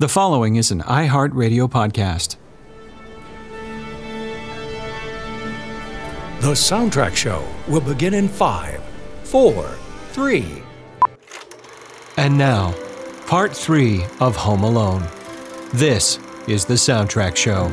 The following is an iHeartRadio podcast. The soundtrack show will begin in five, four, three. And now, part three of Home Alone. This is the soundtrack show.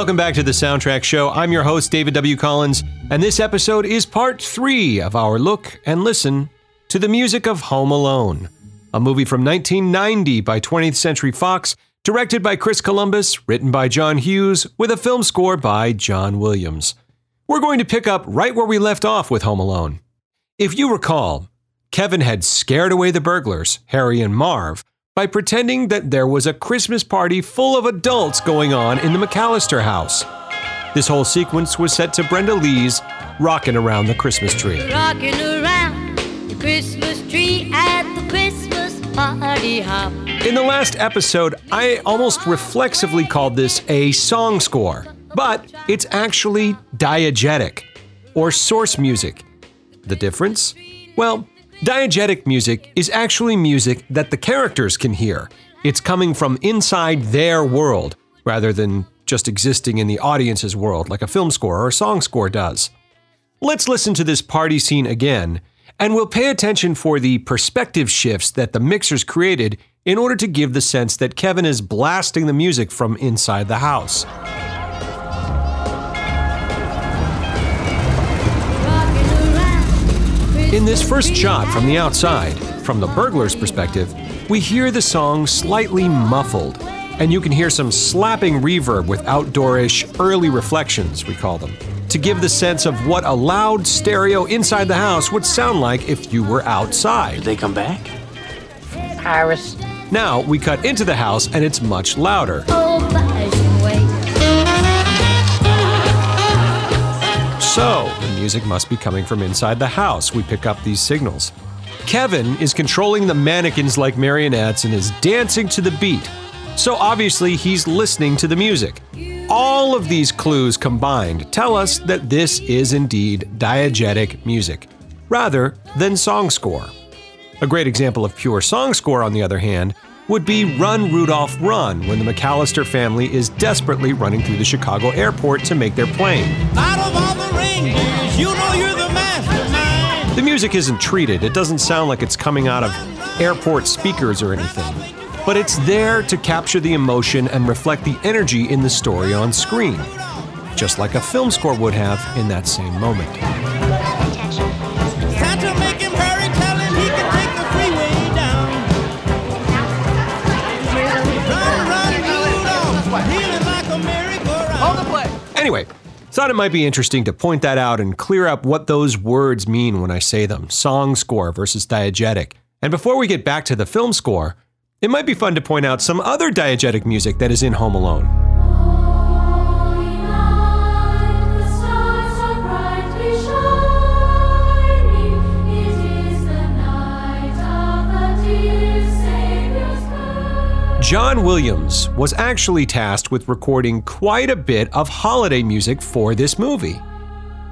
Welcome back to the Soundtrack Show. I'm your host, David W. Collins, and this episode is part three of our look and listen to the music of Home Alone, a movie from 1990 by 20th Century Fox, directed by Chris Columbus, written by John Hughes, with a film score by John Williams. We're going to pick up right where we left off with Home Alone. If you recall, Kevin had scared away the burglars, Harry and Marv, by pretending that there was a Christmas party full of adults going on in the McAllister house. This whole sequence was set to Brenda Lee's Rockin' Around the Christmas Tree. Rocking around the Christmas tree at the Christmas party hop. In the last episode, I almost reflexively called this a song score, but it's actually diegetic, or source music. The difference? Well, Diegetic music is actually music that the characters can hear. It's coming from inside their world rather than just existing in the audience's world like a film score or a song score does. Let's listen to this party scene again, and we'll pay attention for the perspective shifts that the mixers created in order to give the sense that Kevin is blasting the music from inside the house. In this first shot from the outside, from the burglar's perspective, we hear the song slightly muffled, and you can hear some slapping reverb with outdoorish early reflections, we call them, to give the sense of what a loud stereo inside the house would sound like if you were outside. Did they come back? Iris. Now we cut into the house and it's much louder. Oh, Old. So, the music must be coming from inside the house. We pick up these signals. Kevin is controlling the mannequins like marionettes and is dancing to the beat. So, obviously, he's listening to the music. All of these clues combined tell us that this is indeed diegetic music, rather than song score. A great example of pure song score, on the other hand, would be Run Rudolph Run when the McAllister family is desperately running through the Chicago airport to make their plane. You know you're the mastermind. The music isn't treated, it doesn't sound like it's coming out of airport speakers or anything. But it's there to capture the emotion and reflect the energy in the story on screen, just like a film score would have in that same moment. Santa make him hurry, tell him he can take the freeway down. Run, run, Rudolph, healing like a merry-go-round. Anyway, thought it might be interesting to point that out and clear up what those words mean when I say them song score versus diegetic. And before we get back to the film score, it might be fun to point out some other diegetic music that is in Home Alone. John Williams was actually tasked with recording quite a bit of holiday music for this movie.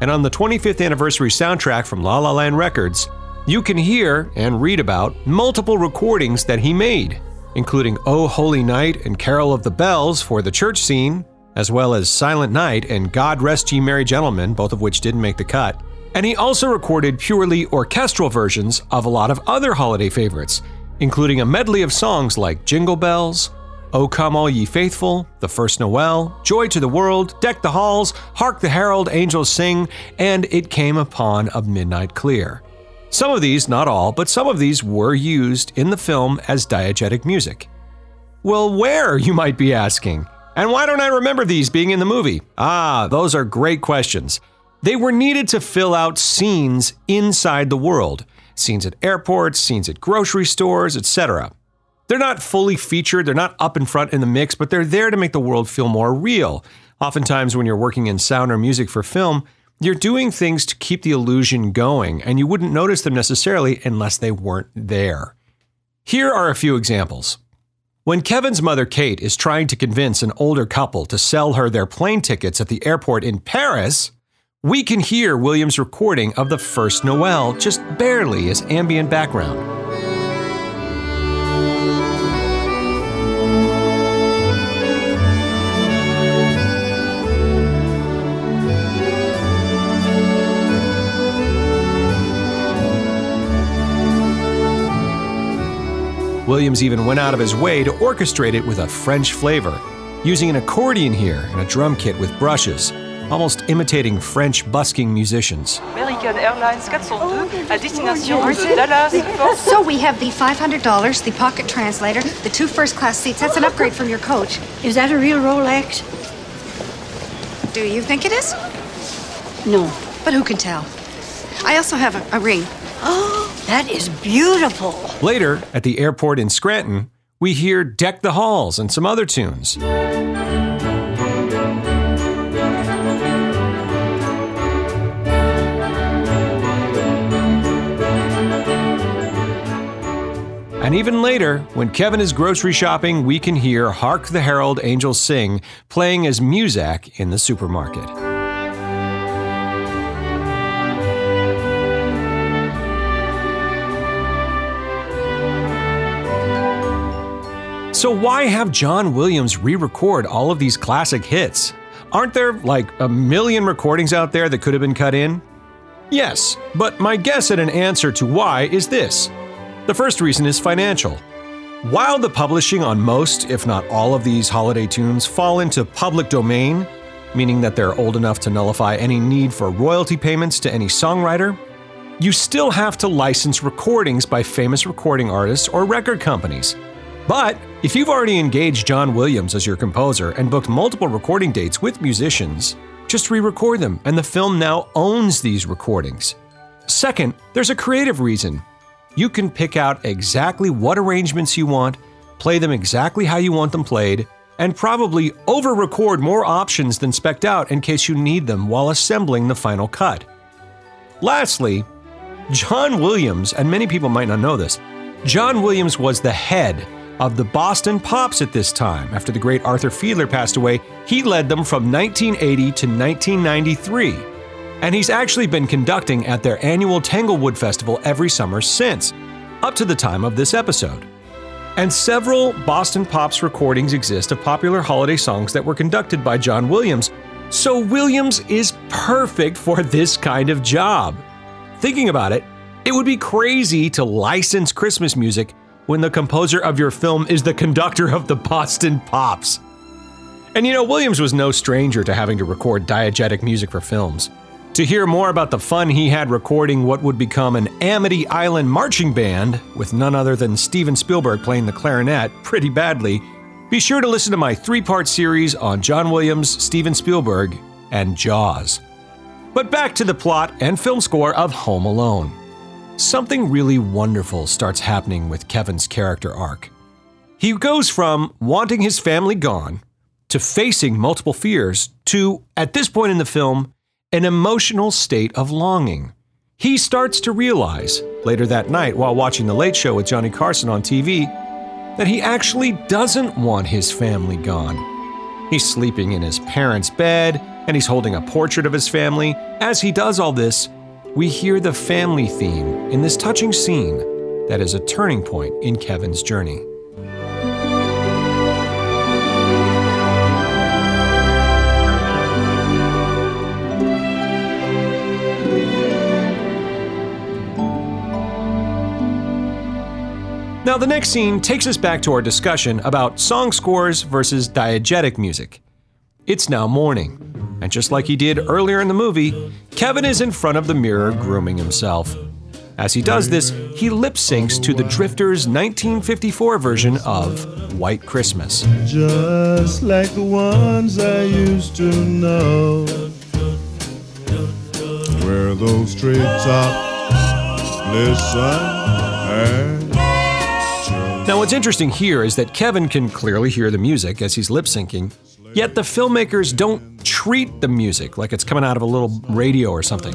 And on the 25th anniversary soundtrack from La La Land Records, you can hear and read about multiple recordings that he made, including Oh Holy Night and Carol of the Bells for the church scene, as well as Silent Night and God Rest Ye Merry Gentlemen, both of which didn't make the cut. And he also recorded purely orchestral versions of a lot of other holiday favorites, including a medley of songs like Jingle Bells, O Come All Ye Faithful, The First Noel, Joy to the World, Deck the Halls, Hark the Herald Angels Sing, and It Came Upon a Midnight Clear. Some of these, not all, but some of these were used in the film as diegetic music. Well, where, you might be asking? And why don't I remember these being in the movie? Ah, those are great questions. They were needed to fill out scenes inside the world scenes at airports, scenes at grocery stores, etc. They're not fully featured, they're not up in front in the mix, but they're there to make the world feel more real. Oftentimes, when you're working in sound or music for film, you're doing things to keep the illusion going, and you wouldn't notice them necessarily unless they weren't there. Here are a few examples. When Kevin's mother, Kate, is trying to convince an older couple to sell her their plane tickets at the airport in Paris, we can hear Williams' recording of the first Noel just barely as ambient background. Williams even went out of his way to orchestrate it with a French flavor, using an accordion here and a drum kit with brushes, almost imitating French busking musicians. American Airlines 402 à destination de Dallas, So we have the $500, the pocket translator, the two first class seats. That's an upgrade from your coach. Is that a real Rolex? Do you think it is? No. But who can tell? I also have a, a ring. Oh, that is beautiful. Later, at the airport in Scranton, we hear Deck the Halls and some other tunes. And even later, when Kevin is grocery shopping, we can hear Hark the Herald Angels Sing playing as Muzak in the supermarket. So, why have John Williams re record all of these classic hits? Aren't there like a million recordings out there that could have been cut in? Yes, but my guess at an answer to why is this. The first reason is financial. While the publishing on most, if not all, of these holiday tunes fall into public domain, meaning that they're old enough to nullify any need for royalty payments to any songwriter, you still have to license recordings by famous recording artists or record companies. But if you've already engaged John Williams as your composer and booked multiple recording dates with musicians, just re record them, and the film now owns these recordings. Second, there's a creative reason. You can pick out exactly what arrangements you want, play them exactly how you want them played, and probably over record more options than specced out in case you need them while assembling the final cut. Lastly, John Williams, and many people might not know this, John Williams was the head of the Boston Pops at this time. After the great Arthur Fiedler passed away, he led them from 1980 to 1993. And he's actually been conducting at their annual Tanglewood Festival every summer since, up to the time of this episode. And several Boston Pops recordings exist of popular holiday songs that were conducted by John Williams, so Williams is perfect for this kind of job. Thinking about it, it would be crazy to license Christmas music when the composer of your film is the conductor of the Boston Pops. And you know, Williams was no stranger to having to record diegetic music for films. To hear more about the fun he had recording what would become an Amity Island marching band, with none other than Steven Spielberg playing the clarinet pretty badly, be sure to listen to my three part series on John Williams, Steven Spielberg, and Jaws. But back to the plot and film score of Home Alone. Something really wonderful starts happening with Kevin's character arc. He goes from wanting his family gone to facing multiple fears to, at this point in the film, an emotional state of longing. He starts to realize, later that night while watching The Late Show with Johnny Carson on TV, that he actually doesn't want his family gone. He's sleeping in his parents' bed and he's holding a portrait of his family. As he does all this, we hear the family theme in this touching scene that is a turning point in Kevin's journey. Now, the next scene takes us back to our discussion about song scores versus diegetic music. It's now morning, and just like he did earlier in the movie, Kevin is in front of the mirror grooming himself. As he does this, he lip syncs to the Drifters' 1954 version of White Christmas. just like the ones I used to know. Where those treetops listen and Now, what's interesting here is that Kevin can clearly hear the music as he's lip syncing, yet the filmmakers don't treat the music like it's coming out of a little radio or something.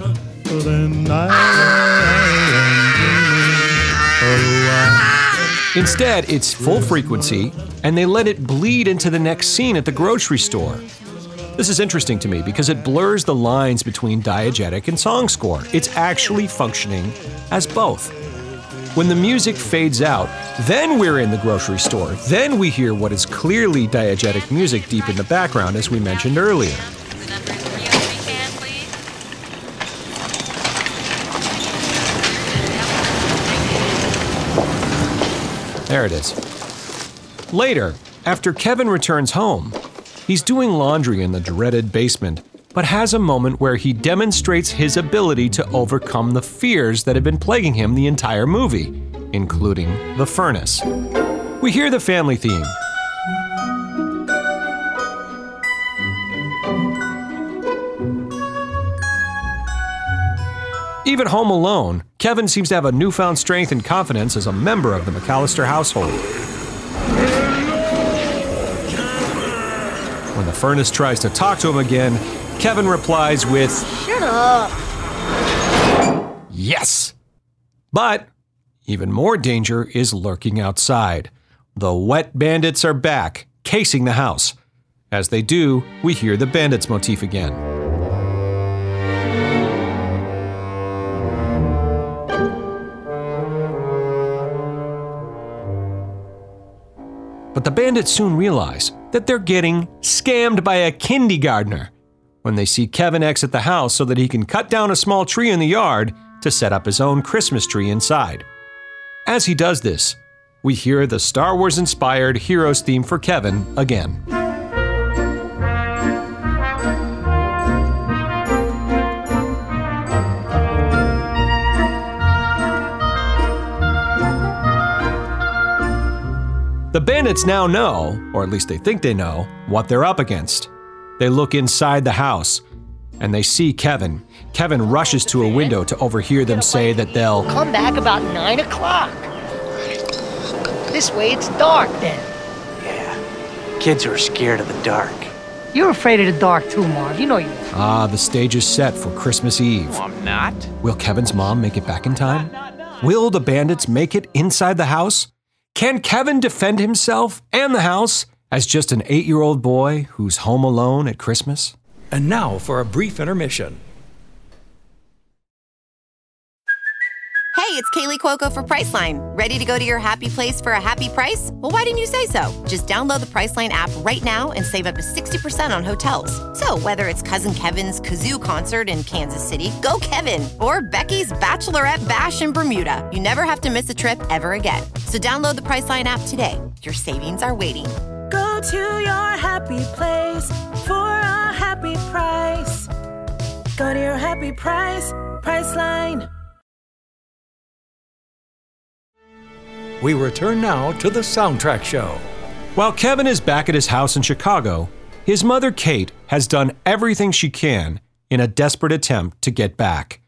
Instead, it's full frequency, and they let it bleed into the next scene at the grocery store. This is interesting to me because it blurs the lines between diegetic and song score. It's actually functioning as both. When the music fades out, then we're in the grocery store. Then we hear what is clearly diegetic music deep in the background, as we mentioned earlier. There it is. Later, after Kevin returns home, he's doing laundry in the dreaded basement, but has a moment where he demonstrates his ability to overcome the fears that have been plaguing him the entire movie, including the furnace. We hear the family theme. Even home alone, Kevin seems to have a newfound strength and confidence as a member of the McAllister household. When the furnace tries to talk to him again, Kevin replies with, Shut up. Yes! But even more danger is lurking outside. The wet bandits are back, casing the house. As they do, we hear the bandits motif again. But the bandits soon realize that they're getting scammed by a kindergartner when they see Kevin exit the house so that he can cut down a small tree in the yard to set up his own Christmas tree inside. As he does this, we hear the Star Wars inspired Heroes theme for Kevin again. The bandits now know, or at least they think they know, what they're up against. They look inside the house and they see Kevin. Kevin rushes to a window to overhear them say that they'll Come back about 9 o'clock. This way it's dark then. Yeah. Kids are scared of the dark. You're afraid of the dark too, Marv. You know you are. Ah, the stage is set for Christmas Eve. No, I'm not. Will Kevin's mom make it back in time? Will the bandits make it inside the house? Can Kevin defend himself and the house as just an eight year old boy who's home alone at Christmas? And now for a brief intermission. Hey, it's Kaley Cuoco for Priceline. Ready to go to your happy place for a happy price? Well, why didn't you say so? Just download the Priceline app right now and save up to 60% on hotels. So, whether it's Cousin Kevin's Kazoo concert in Kansas City, go Kevin, or Becky's Bachelorette Bash in Bermuda, you never have to miss a trip ever again. So, download the Priceline app today. Your savings are waiting. Go to your happy place for a happy price. Go to your happy price, Priceline. We return now to the soundtrack show. While Kevin is back at his house in Chicago, his mother Kate has done everything she can in a desperate attempt to get back.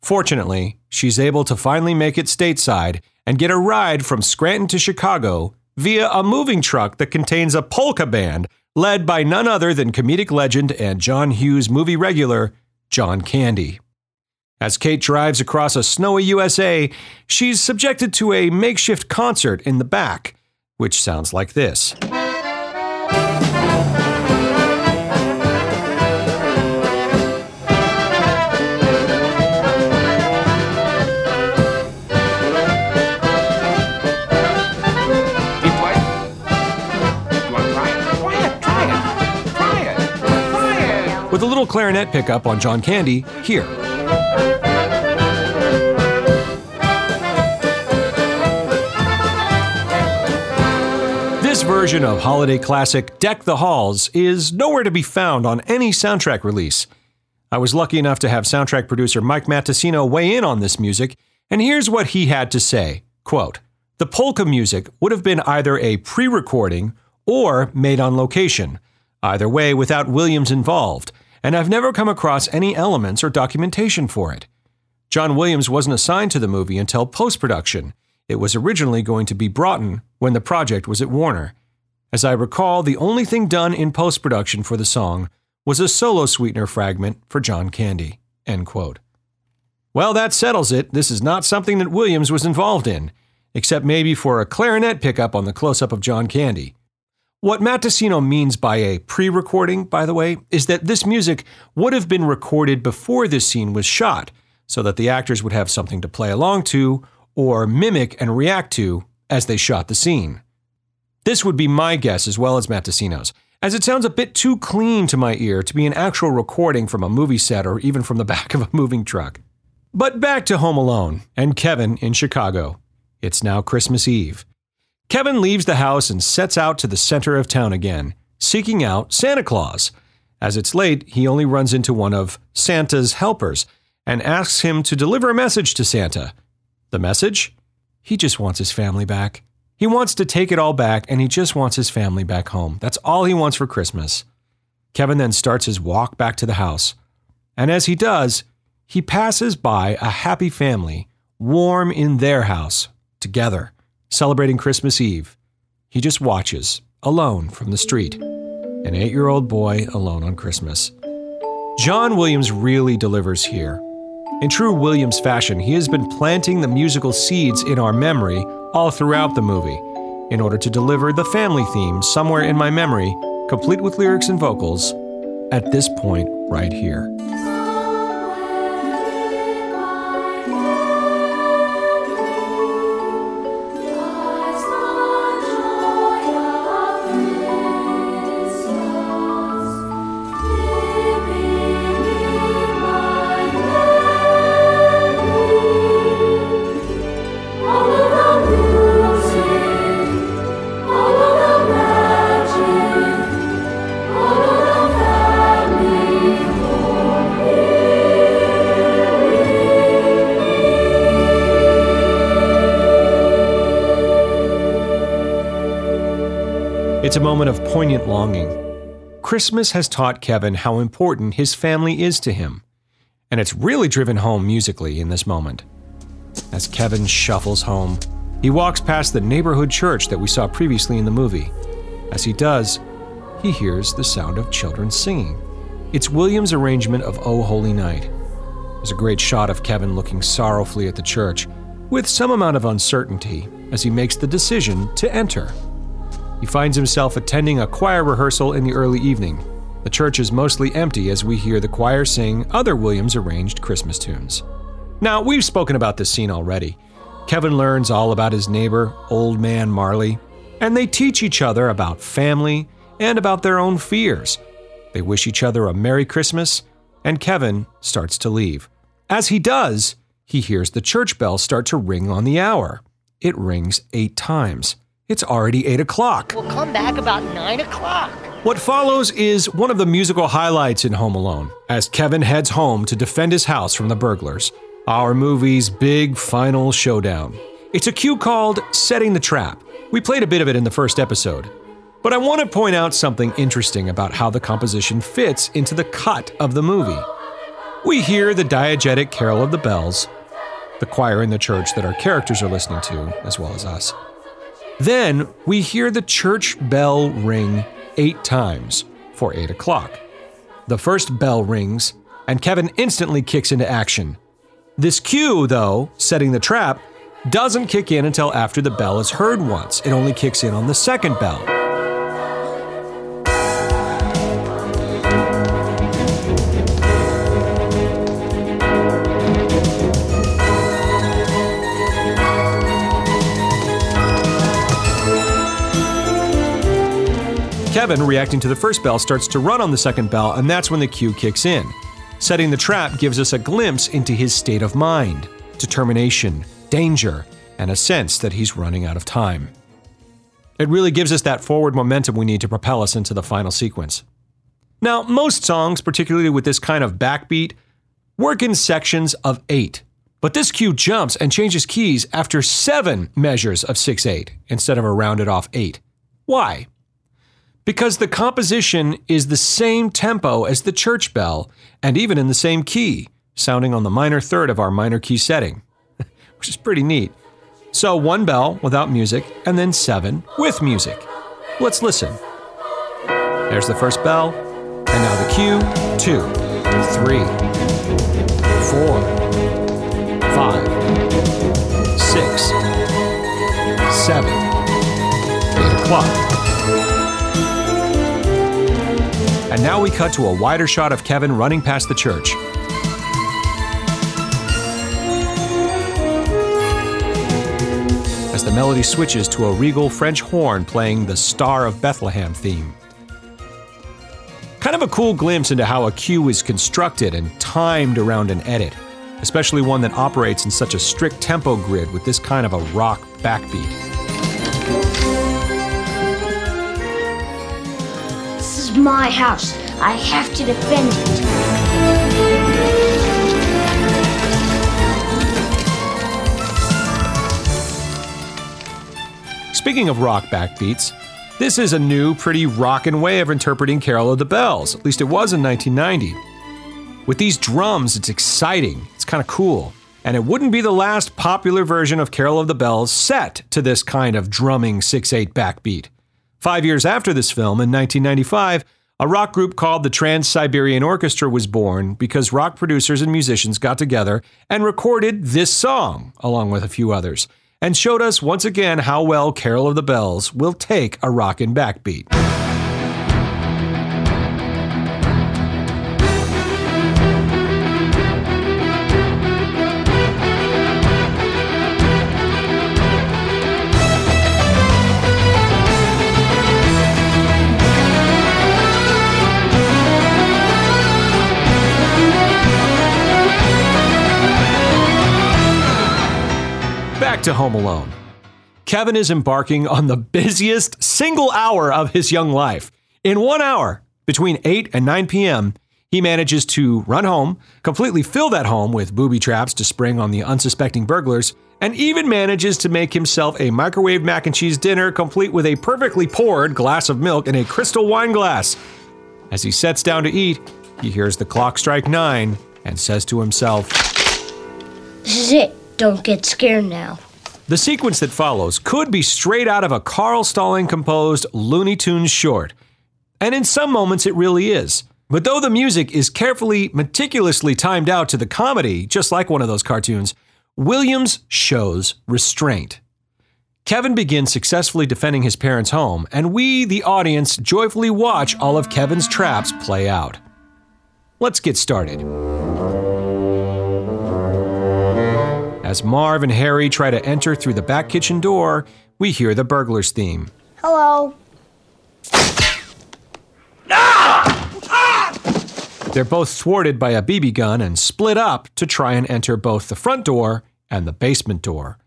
Fortunately, she's able to finally make it stateside and get a ride from Scranton to Chicago via a moving truck that contains a polka band led by none other than comedic legend and John Hughes movie regular, John Candy. As Kate drives across a snowy USA, she's subjected to a makeshift concert in the back, which sounds like this. With a little clarinet pickup on John Candy, here. This version of holiday classic Deck the Halls is nowhere to be found on any soundtrack release. I was lucky enough to have soundtrack producer Mike Matessino weigh in on this music, And here's what he had to say quote, The polka music would have been either a pre recording or made on location, either way without Williams involved, and I've never come across any elements or documentation for it. John Williams wasn't assigned to the movie until post production. It was originally going to be Broughton when the project was at Warner. As I recall, the only thing done in post production for the song was a solo sweetener fragment for John Candy. End quote. Well, that settles it. This is not something that Williams was involved in, except maybe for a clarinet pickup on the close up of John Candy. What Matessino means by a pre recording, by the way, is that this music would have been recorded before this scene was shot, so that the actors would have something to play along to or mimic and react to as they shot the scene. This would be my guess as well as Matessino's, as it sounds a bit too clean to my ear to be an actual recording from a movie set or even from the back of a moving truck. But back to Home Alone and Kevin in Chicago. It's now Christmas Eve. Kevin leaves the house and sets out to the center of town again, seeking out Santa Claus. As it's late, he only runs into one of Santa's helpers and asks him to deliver a message to Santa. The message? He just wants his family back. He wants to take it all back and he just wants his family back home. That's all he wants for Christmas. Kevin then starts his walk back to the house. And as he does, he passes by a happy family, warm in their house, together, celebrating Christmas Eve. He just watches, alone from the street. An eight year old boy alone on Christmas. John Williams really delivers here. In true Williams fashion, he has been planting the musical seeds in our memory all throughout the movie in order to deliver the family theme somewhere in my memory, complete with lyrics and vocals, at this point right here. It's a moment of poignant longing. Christmas has taught Kevin how important his family is to him, and it's really driven home musically in this moment. As Kevin shuffles home, he walks past the neighborhood church that we saw previously in the movie. As he does, he hears the sound of children singing. It's Williams' arrangement of O Holy Night. There's a great shot of Kevin looking sorrowfully at the church, with some amount of uncertainty as he makes the decision to enter. He finds himself attending a choir rehearsal in the early evening. The church is mostly empty as we hear the choir sing other Williams arranged Christmas tunes. Now, we've spoken about this scene already. Kevin learns all about his neighbor, Old Man Marley, and they teach each other about family and about their own fears. They wish each other a Merry Christmas, and Kevin starts to leave. As he does, he hears the church bell start to ring on the hour. It rings eight times. It's already 8 o'clock. We'll come back about 9 o'clock. What follows is one of the musical highlights in Home Alone, as Kevin heads home to defend his house from the burglars. Our movie's big final showdown. It's a cue called Setting the Trap. We played a bit of it in the first episode. But I want to point out something interesting about how the composition fits into the cut of the movie. We hear the diegetic carol of the bells, the choir in the church that our characters are listening to, as well as us. Then we hear the church bell ring eight times for eight o'clock. The first bell rings, and Kevin instantly kicks into action. This cue, though, setting the trap, doesn't kick in until after the bell is heard once. It only kicks in on the second bell. Kevin, reacting to the first bell, starts to run on the second bell, and that's when the cue kicks in. Setting the trap gives us a glimpse into his state of mind determination, danger, and a sense that he's running out of time. It really gives us that forward momentum we need to propel us into the final sequence. Now, most songs, particularly with this kind of backbeat, work in sections of eight. But this cue jumps and changes keys after seven measures of 6 8 instead of a rounded off 8. Why? Because the composition is the same tempo as the church bell and even in the same key, sounding on the minor third of our minor key setting, which is pretty neat. So one bell without music and then seven with music. Let's listen. There's the first bell, and now the cue two, three, four, five, six, seven, eight o'clock. And now we cut to a wider shot of Kevin running past the church. As the melody switches to a regal French horn playing the Star of Bethlehem theme. Kind of a cool glimpse into how a cue is constructed and timed around an edit, especially one that operates in such a strict tempo grid with this kind of a rock backbeat. My house. I have to defend it. Speaking of rock backbeats, this is a new, pretty rockin' way of interpreting Carol of the Bells. At least it was in 1990. With these drums, it's exciting, it's kind of cool. And it wouldn't be the last popular version of Carol of the Bells set to this kind of drumming 6 8 backbeat. Five years after this film, in 1995, a rock group called the Trans Siberian Orchestra was born because rock producers and musicians got together and recorded this song, along with a few others, and showed us once again how well Carol of the Bells will take a rockin' backbeat. To Home Alone. Kevin is embarking on the busiest single hour of his young life. In one hour, between 8 and 9 p.m., he manages to run home, completely fill that home with booby traps to spring on the unsuspecting burglars, and even manages to make himself a microwave mac and cheese dinner complete with a perfectly poured glass of milk in a crystal wine glass. As he sets down to eat, he hears the clock strike nine and says to himself, This is it. Don't get scared now. The sequence that follows could be straight out of a Carl Stalling composed Looney Tunes short. And in some moments it really is. But though the music is carefully, meticulously timed out to the comedy, just like one of those cartoons, Williams shows restraint. Kevin begins successfully defending his parents' home, and we, the audience, joyfully watch all of Kevin's traps play out. Let's get started. As Marv and Harry try to enter through the back kitchen door, we hear the burglar's theme. Hello. They're both thwarted by a BB gun and split up to try and enter both the front door and the basement door.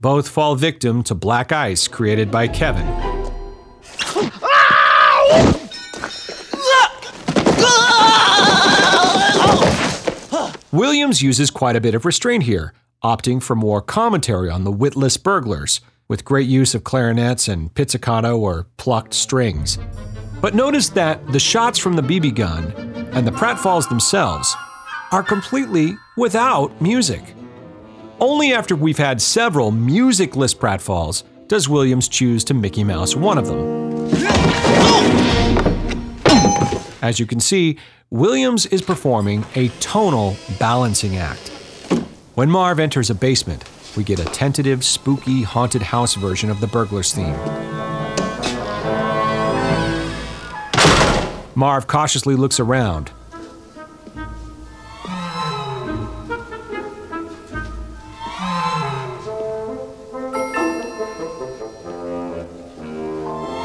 Both fall victim to black ice created by Kevin. Williams uses quite a bit of restraint here, opting for more commentary on the witless burglars, with great use of clarinets and pizzicato or plucked strings. But notice that the shots from the BB gun and the pratfalls themselves are completely without music. Only after we've had several musicless pratfalls does Williams choose to Mickey Mouse one of them. As you can see, Williams is performing a tonal balancing act. When Marv enters a basement, we get a tentative, spooky, haunted house version of the burglar's theme. Marv cautiously looks around.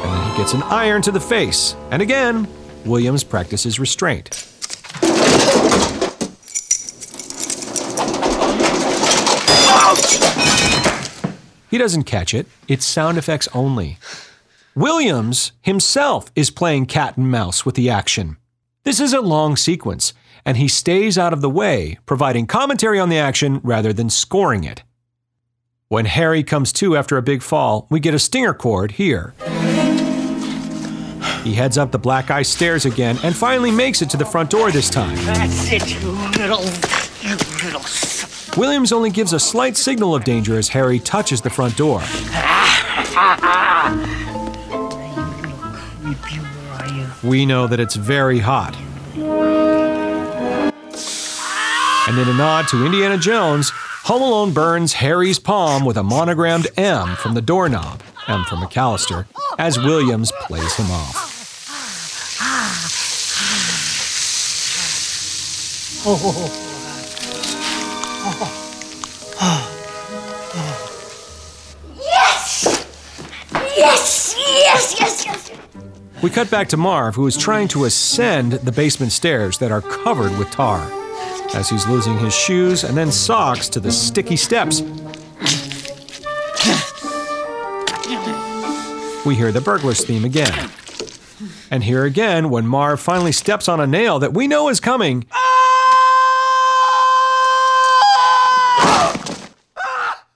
And then he gets an iron to the face. And again, Williams practices restraint. He doesn't catch it, it's sound effects only. Williams himself is playing cat and mouse with the action. This is a long sequence, and he stays out of the way, providing commentary on the action rather than scoring it. When Harry comes to after a big fall, we get a stinger chord here. He heads up the black ice stairs again and finally makes it to the front door this time. That's it, you little, you little. Williams only gives a slight signal of danger as Harry touches the front door. We know that it's very hot. And in a nod to Indiana Jones, Home Alone burns Harry's palm with a monogrammed M from the doorknob, M from McAllister, as Williams plays him off. Yes! Yes! Yes! Yes! Yes! We cut back to Marv, who is trying to ascend the basement stairs that are covered with tar, as he's losing his shoes and then socks to the sticky steps. We hear the burglar's theme again. And here again, when Marv finally steps on a nail that we know is coming,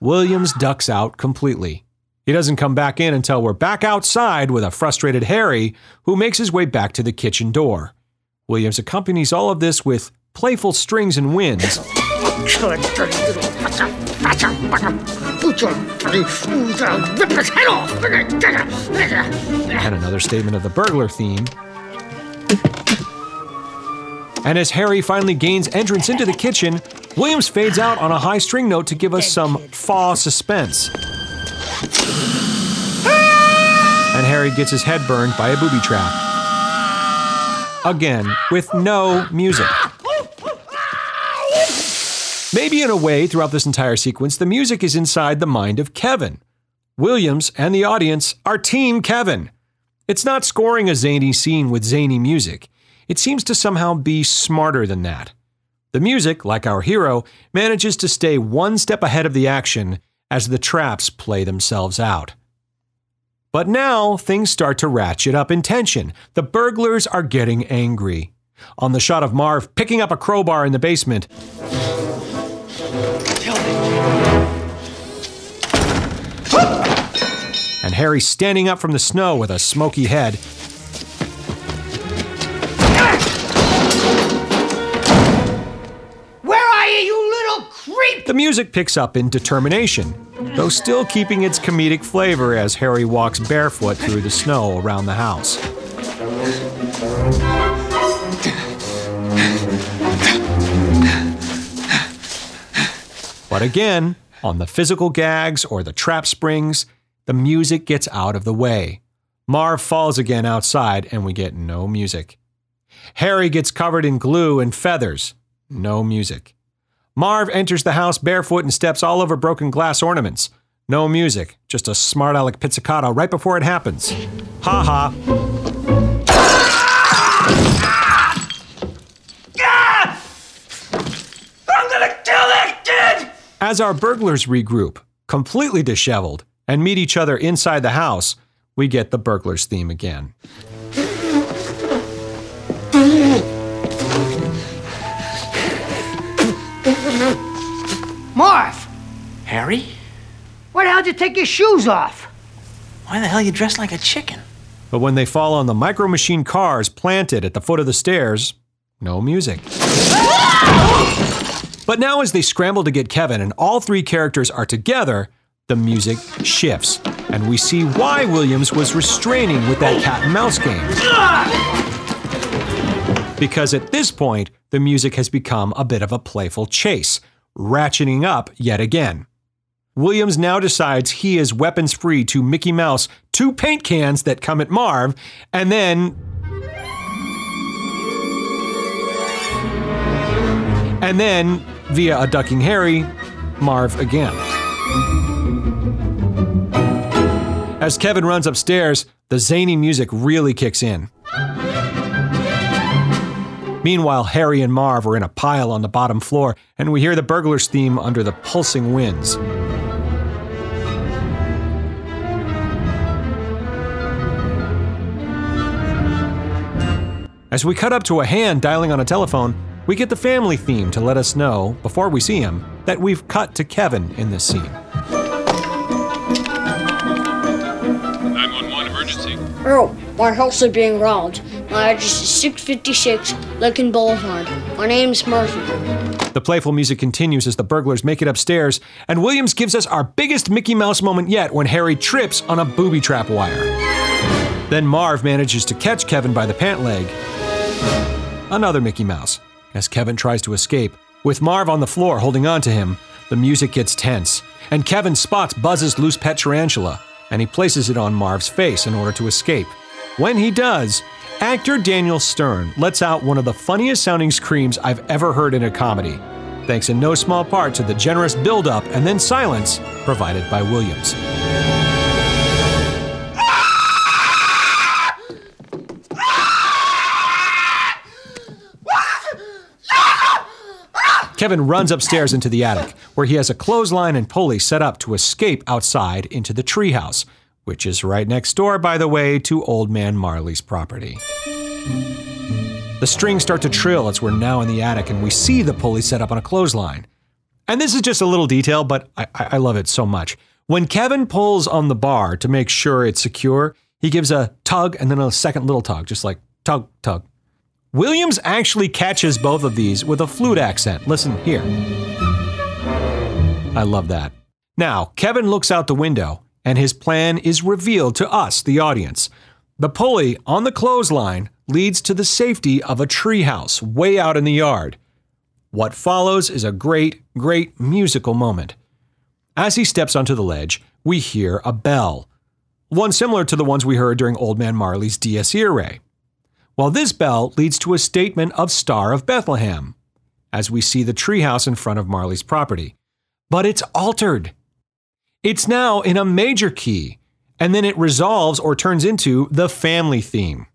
Williams ducks out completely. He doesn't come back in until we're back outside with a frustrated Harry who makes his way back to the kitchen door. Williams accompanies all of this with playful strings and winds and another statement of the burglar theme. And as Harry finally gains entrance into the kitchen, Williams fades out on a high string note to give us some fa suspense. And Harry gets his head burned by a booby trap. Again, with no music. Maybe in a way, throughout this entire sequence, the music is inside the mind of Kevin. Williams and the audience are Team Kevin. It's not scoring a zany scene with zany music. It seems to somehow be smarter than that. The music, like our hero, manages to stay one step ahead of the action as the traps play themselves out. But now things start to ratchet up in tension. The burglars are getting angry. On the shot of Marv picking up a crowbar in the basement, and Harry standing up from the snow with a smoky head. Where are you, you little creep? The music picks up in determination, though still keeping its comedic flavor as Harry walks barefoot through the snow around the house. But again, on the physical gags or the trap springs, the music gets out of the way. Marv falls again outside and we get no music. Harry gets covered in glue and feathers. No music. Marv enters the house barefoot and steps all over broken glass ornaments. No music, just a smart aleck pizzicato right before it happens. Ha ha. I'm gonna kill that kid! As our burglars regroup, completely disheveled, and meet each other inside the house, we get the burglars theme again. Marv, Harry? why the hell did you take your shoes off? Why the hell you dressed like a chicken? But when they fall on the micro machine cars planted at the foot of the stairs, no music. But now, as they scramble to get Kevin and all three characters are together, the music shifts, and we see why Williams was restraining with that cat and mouse game. Because at this point, the music has become a bit of a playful chase, ratcheting up yet again. Williams now decides he is weapons free to Mickey Mouse two paint cans that come at Marv, and then. And then, via a ducking Harry, Marv again. As Kevin runs upstairs, the zany music really kicks in. Meanwhile, Harry and Marv are in a pile on the bottom floor, and we hear the burglar's theme under the pulsing winds. As we cut up to a hand dialing on a telephone, we get the family theme to let us know, before we see him, that we've cut to Kevin in this scene. 911 emergency. Oh, my house is being robbed. My address is 656 Lincoln Boulevard. My name's Murphy. The playful music continues as the burglars make it upstairs, and Williams gives us our biggest Mickey Mouse moment yet when Harry trips on a booby trap wire. Then Marv manages to catch Kevin by the pant leg. Another Mickey Mouse. As Kevin tries to escape, with Marv on the floor holding on to him, the music gets tense, and Kevin spots Buzz's loose pet tarantula, and he places it on Marv's face in order to escape. When he does, actor Daniel Stern lets out one of the funniest sounding screams I've ever heard in a comedy, thanks in no small part to the generous build up and then silence provided by Williams. Kevin runs upstairs into the attic, where he has a clothesline and pulley set up to escape outside into the treehouse, which is right next door, by the way, to Old Man Marley's property. The strings start to trill as we're now in the attic and we see the pulley set up on a clothesline. And this is just a little detail, but I, I love it so much. When Kevin pulls on the bar to make sure it's secure, he gives a tug and then a second little tug, just like tug, tug. Williams actually catches both of these with a flute accent. Listen here. I love that. Now, Kevin looks out the window, and his plan is revealed to us, the audience. The pulley on the clothesline leads to the safety of a treehouse way out in the yard. What follows is a great, great musical moment. As he steps onto the ledge, we hear a bell, one similar to the ones we heard during Old Man Marley's Dies Irae. Well, this bell leads to a statement of Star of Bethlehem, as we see the treehouse in front of Marley's property. But it's altered. It's now in a major key, and then it resolves or turns into the family theme.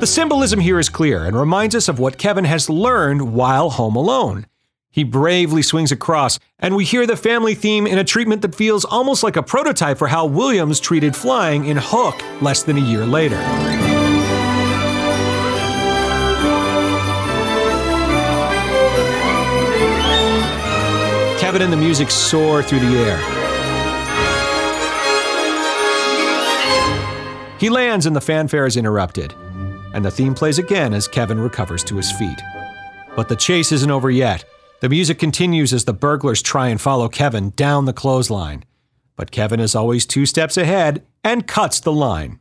The symbolism here is clear and reminds us of what Kevin has learned while home alone. He bravely swings across, and we hear the family theme in a treatment that feels almost like a prototype for how Williams treated flying in Hook less than a year later. Kevin and the music soar through the air. He lands and the fanfare is interrupted, and the theme plays again as Kevin recovers to his feet. But the chase isn't over yet. The music continues as the burglars try and follow Kevin down the clothesline. But Kevin is always two steps ahead and cuts the line.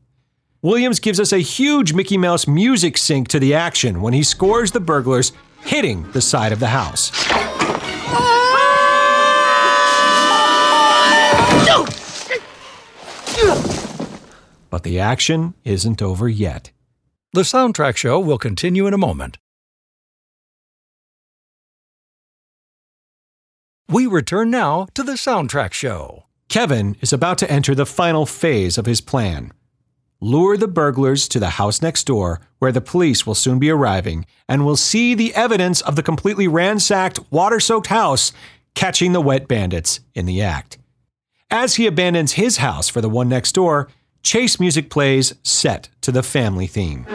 Williams gives us a huge Mickey Mouse music sync to the action when he scores the burglars hitting the side of the house. But the action isn't over yet. The soundtrack show will continue in a moment. We return now to the soundtrack show. Kevin is about to enter the final phase of his plan lure the burglars to the house next door, where the police will soon be arriving and will see the evidence of the completely ransacked, water soaked house catching the wet bandits in the act. As he abandons his house for the one next door, chase music plays set to the family theme.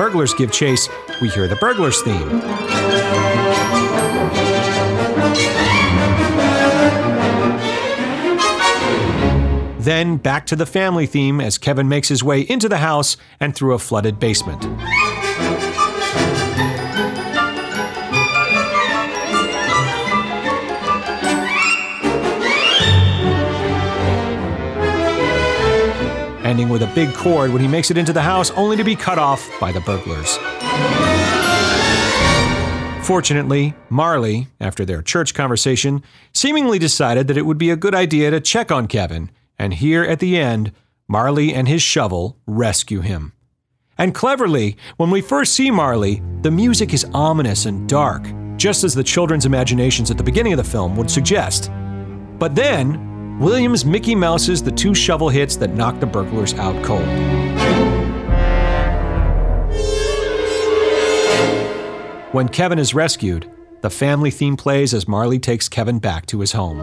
Burglars give chase, we hear the burglars theme. Then back to the family theme as Kevin makes his way into the house and through a flooded basement. Ending with a big chord when he makes it into the house, only to be cut off by the burglars. Fortunately, Marley, after their church conversation, seemingly decided that it would be a good idea to check on Kevin, and here at the end, Marley and his shovel rescue him. And cleverly, when we first see Marley, the music is ominous and dark, just as the children's imaginations at the beginning of the film would suggest. But then, Williams Mickey Mouse's the two shovel hits that knock the burglars out cold. When Kevin is rescued, the family theme plays as Marley takes Kevin back to his home.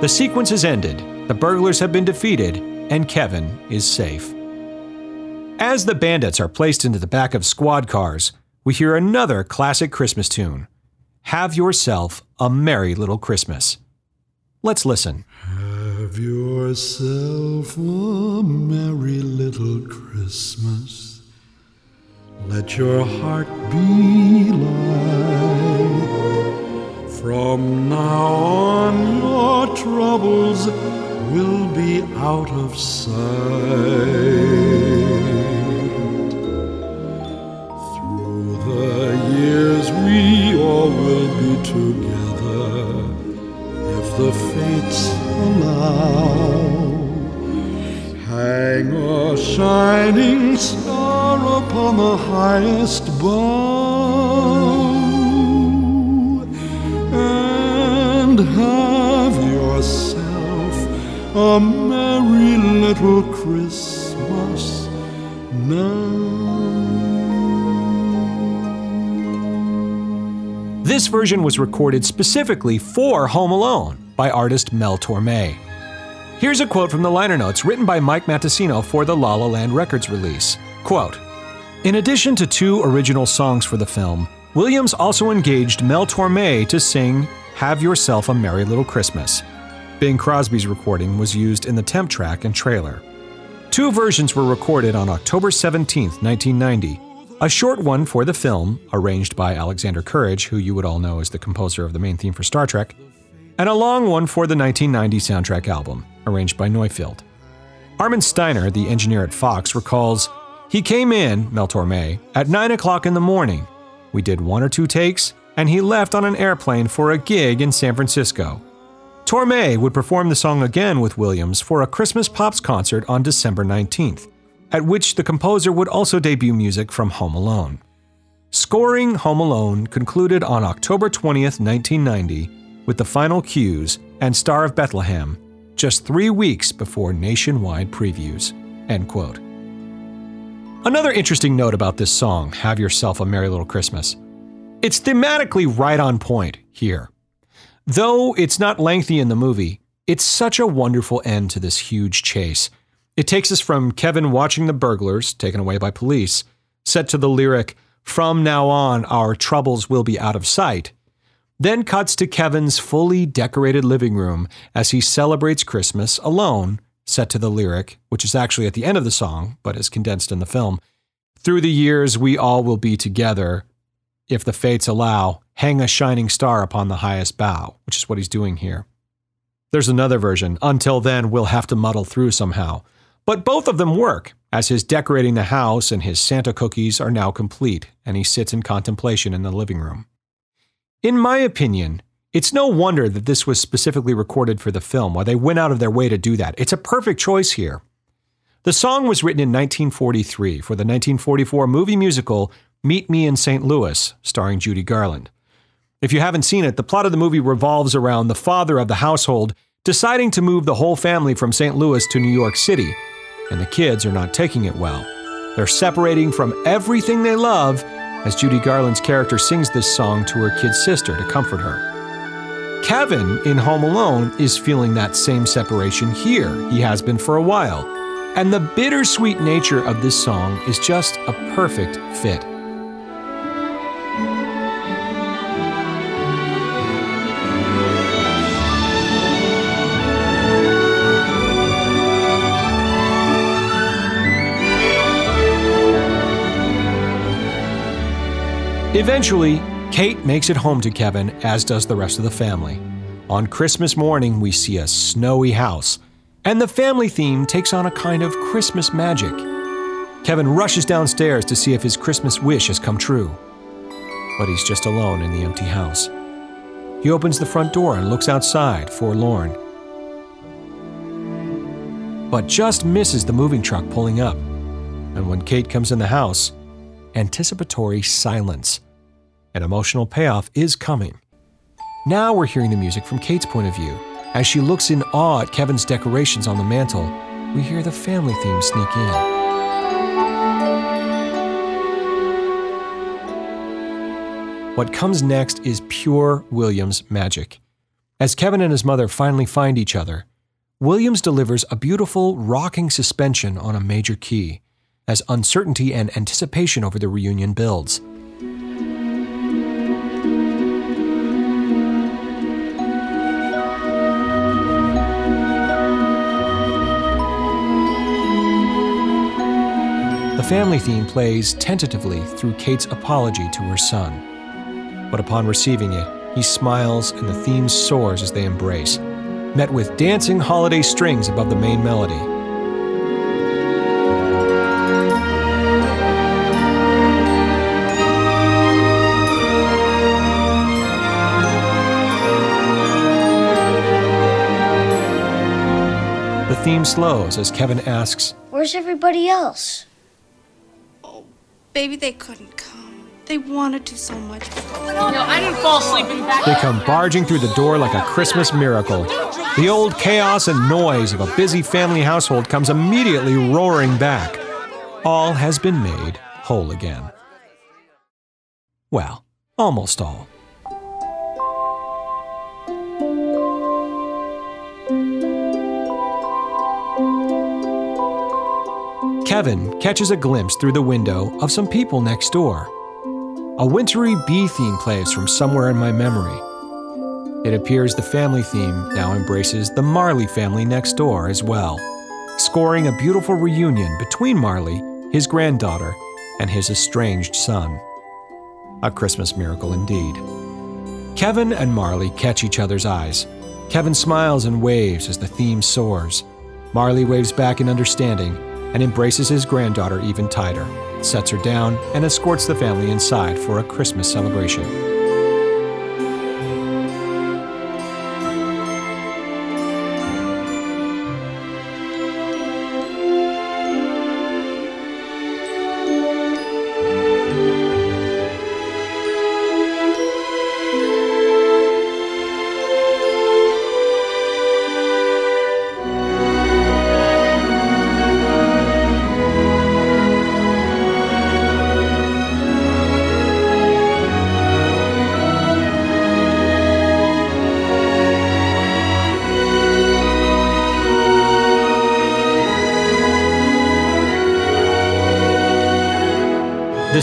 The sequence is ended, the burglars have been defeated, and Kevin is safe. As the bandits are placed into the back of squad cars, we hear another classic Christmas tune Have Yourself a Merry Little Christmas. Let's listen. Have yourself a merry little Christmas. Let your heart be light. From now on, your troubles will be out of sight. The years, we all will be together if the fates allow. Hang a shining star upon the highest bough and have yourself a merry little Christmas now. This version was recorded specifically for Home Alone by artist Mel Torme. Here's a quote from the liner notes written by Mike Matessino for the La La Land Records release. Quote, In addition to two original songs for the film, Williams also engaged Mel Torme to sing Have Yourself a Merry Little Christmas. Bing Crosby's recording was used in the temp track and trailer. Two versions were recorded on October 17, 1990. A short one for the film, arranged by Alexander Courage, who you would all know as the composer of the main theme for Star Trek, and a long one for the 1990 soundtrack album, arranged by Neufeld. Armin Steiner, the engineer at Fox, recalls He came in, Mel Torme, at 9 o'clock in the morning. We did one or two takes, and he left on an airplane for a gig in San Francisco. Torme would perform the song again with Williams for a Christmas Pops concert on December 19th, at which the composer would also debut music from Home Alone. Scoring Home Alone concluded on October 20th, 1990, with the final cues and Star of Bethlehem, just three weeks before nationwide previews. End quote. Another interesting note about this song, Have Yourself a Merry Little Christmas. It's thematically right on point here. Though it's not lengthy in the movie, it's such a wonderful end to this huge chase. It takes us from Kevin watching the burglars, taken away by police, set to the lyric, From now on, our troubles will be out of sight, then cuts to Kevin's fully decorated living room as he celebrates Christmas alone, set to the lyric, which is actually at the end of the song, but is condensed in the film. Through the years, we all will be together. If the fates allow, hang a shining star upon the highest bough, which is what he's doing here. There's another version. Until then, we'll have to muddle through somehow. But both of them work, as his decorating the house and his Santa cookies are now complete, and he sits in contemplation in the living room. In my opinion, it's no wonder that this was specifically recorded for the film, why they went out of their way to do that. It's a perfect choice here. The song was written in 1943 for the 1944 movie musical Meet Me in St. Louis, starring Judy Garland. If you haven't seen it, the plot of the movie revolves around the father of the household deciding to move the whole family from St. Louis to New York City, and the kids are not taking it well. They're separating from everything they love as Judy Garland's character sings this song to her kid sister to comfort her. Kevin in Home Alone is feeling that same separation here. He has been for a while. And the bittersweet nature of this song is just a perfect fit. Eventually, Kate makes it home to Kevin, as does the rest of the family. On Christmas morning, we see a snowy house, and the family theme takes on a kind of Christmas magic. Kevin rushes downstairs to see if his Christmas wish has come true. But he's just alone in the empty house. He opens the front door and looks outside, forlorn. but just misses the moving truck pulling up. And when Kate comes in the house, anticipatory silence. An emotional payoff is coming. Now we're hearing the music from Kate's point of view. As she looks in awe at Kevin's decorations on the mantle, we hear the family theme sneak in. What comes next is pure Williams magic. As Kevin and his mother finally find each other, Williams delivers a beautiful, rocking suspension on a major key as uncertainty and anticipation over the reunion builds. Family theme plays tentatively through Kate's apology to her son. But upon receiving it, he smiles and the theme soars as they embrace, met with dancing holiday strings above the main melody. The theme slows as Kevin asks, Where's everybody else? Baby, they couldn't come. They wanted to so much. No, I didn't fall asleep in the back. They come barging through the door like a Christmas miracle. The old chaos and noise of a busy family household comes immediately roaring back. All has been made whole again. Well, almost all. Kevin catches a glimpse through the window of some people next door. A wintry bee theme plays from somewhere in my memory. It appears the family theme now embraces the Marley family next door as well, scoring a beautiful reunion between Marley, his granddaughter, and his estranged son. A Christmas miracle indeed. Kevin and Marley catch each other's eyes. Kevin smiles and waves as the theme soars. Marley waves back in understanding and embraces his granddaughter even tighter, sets her down, and escorts the family inside for a Christmas celebration.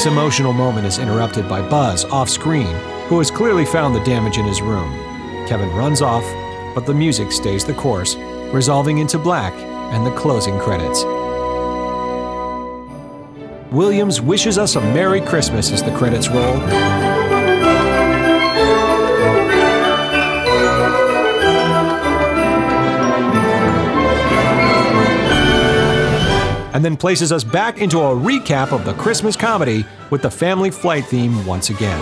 This emotional moment is interrupted by Buzz off screen, who has clearly found the damage in his room. Kevin runs off, but the music stays the course, resolving into black and the closing credits. Williams wishes us a Merry Christmas as the credits roll. And then places us back into a recap of the Christmas comedy with the family flight theme once again.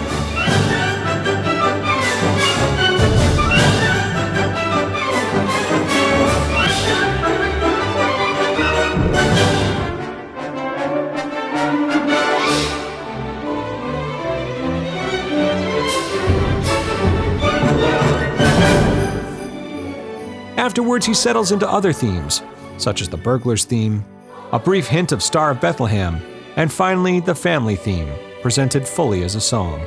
Afterwards, he settles into other themes, such as the burglar's theme, a brief hint of Star of Bethlehem, and finally the family theme, presented fully as a song.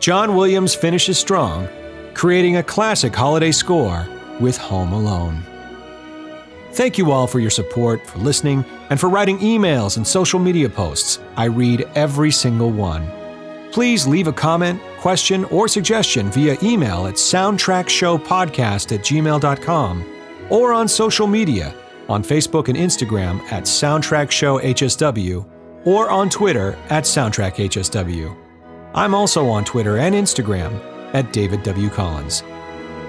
John Williams finishes strong, creating a classic holiday score with Home Alone. Thank you all for your support, for listening, and for writing emails and social media posts. I read every single one. Please leave a comment, question, or suggestion via email at soundtrackshowpodcast at gmail.com or on social media on Facebook and Instagram at Soundtrack Show HSW or on Twitter at Soundtrack HSW. I'm also on Twitter and Instagram at David W. Collins.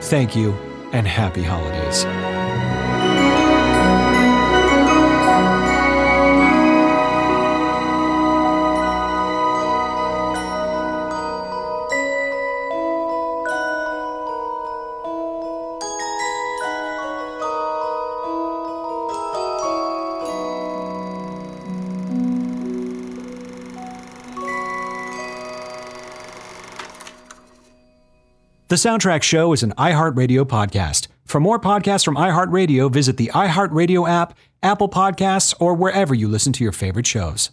Thank you and happy holidays. The Soundtrack Show is an iHeartRadio podcast. For more podcasts from iHeartRadio, visit the iHeartRadio app, Apple Podcasts, or wherever you listen to your favorite shows.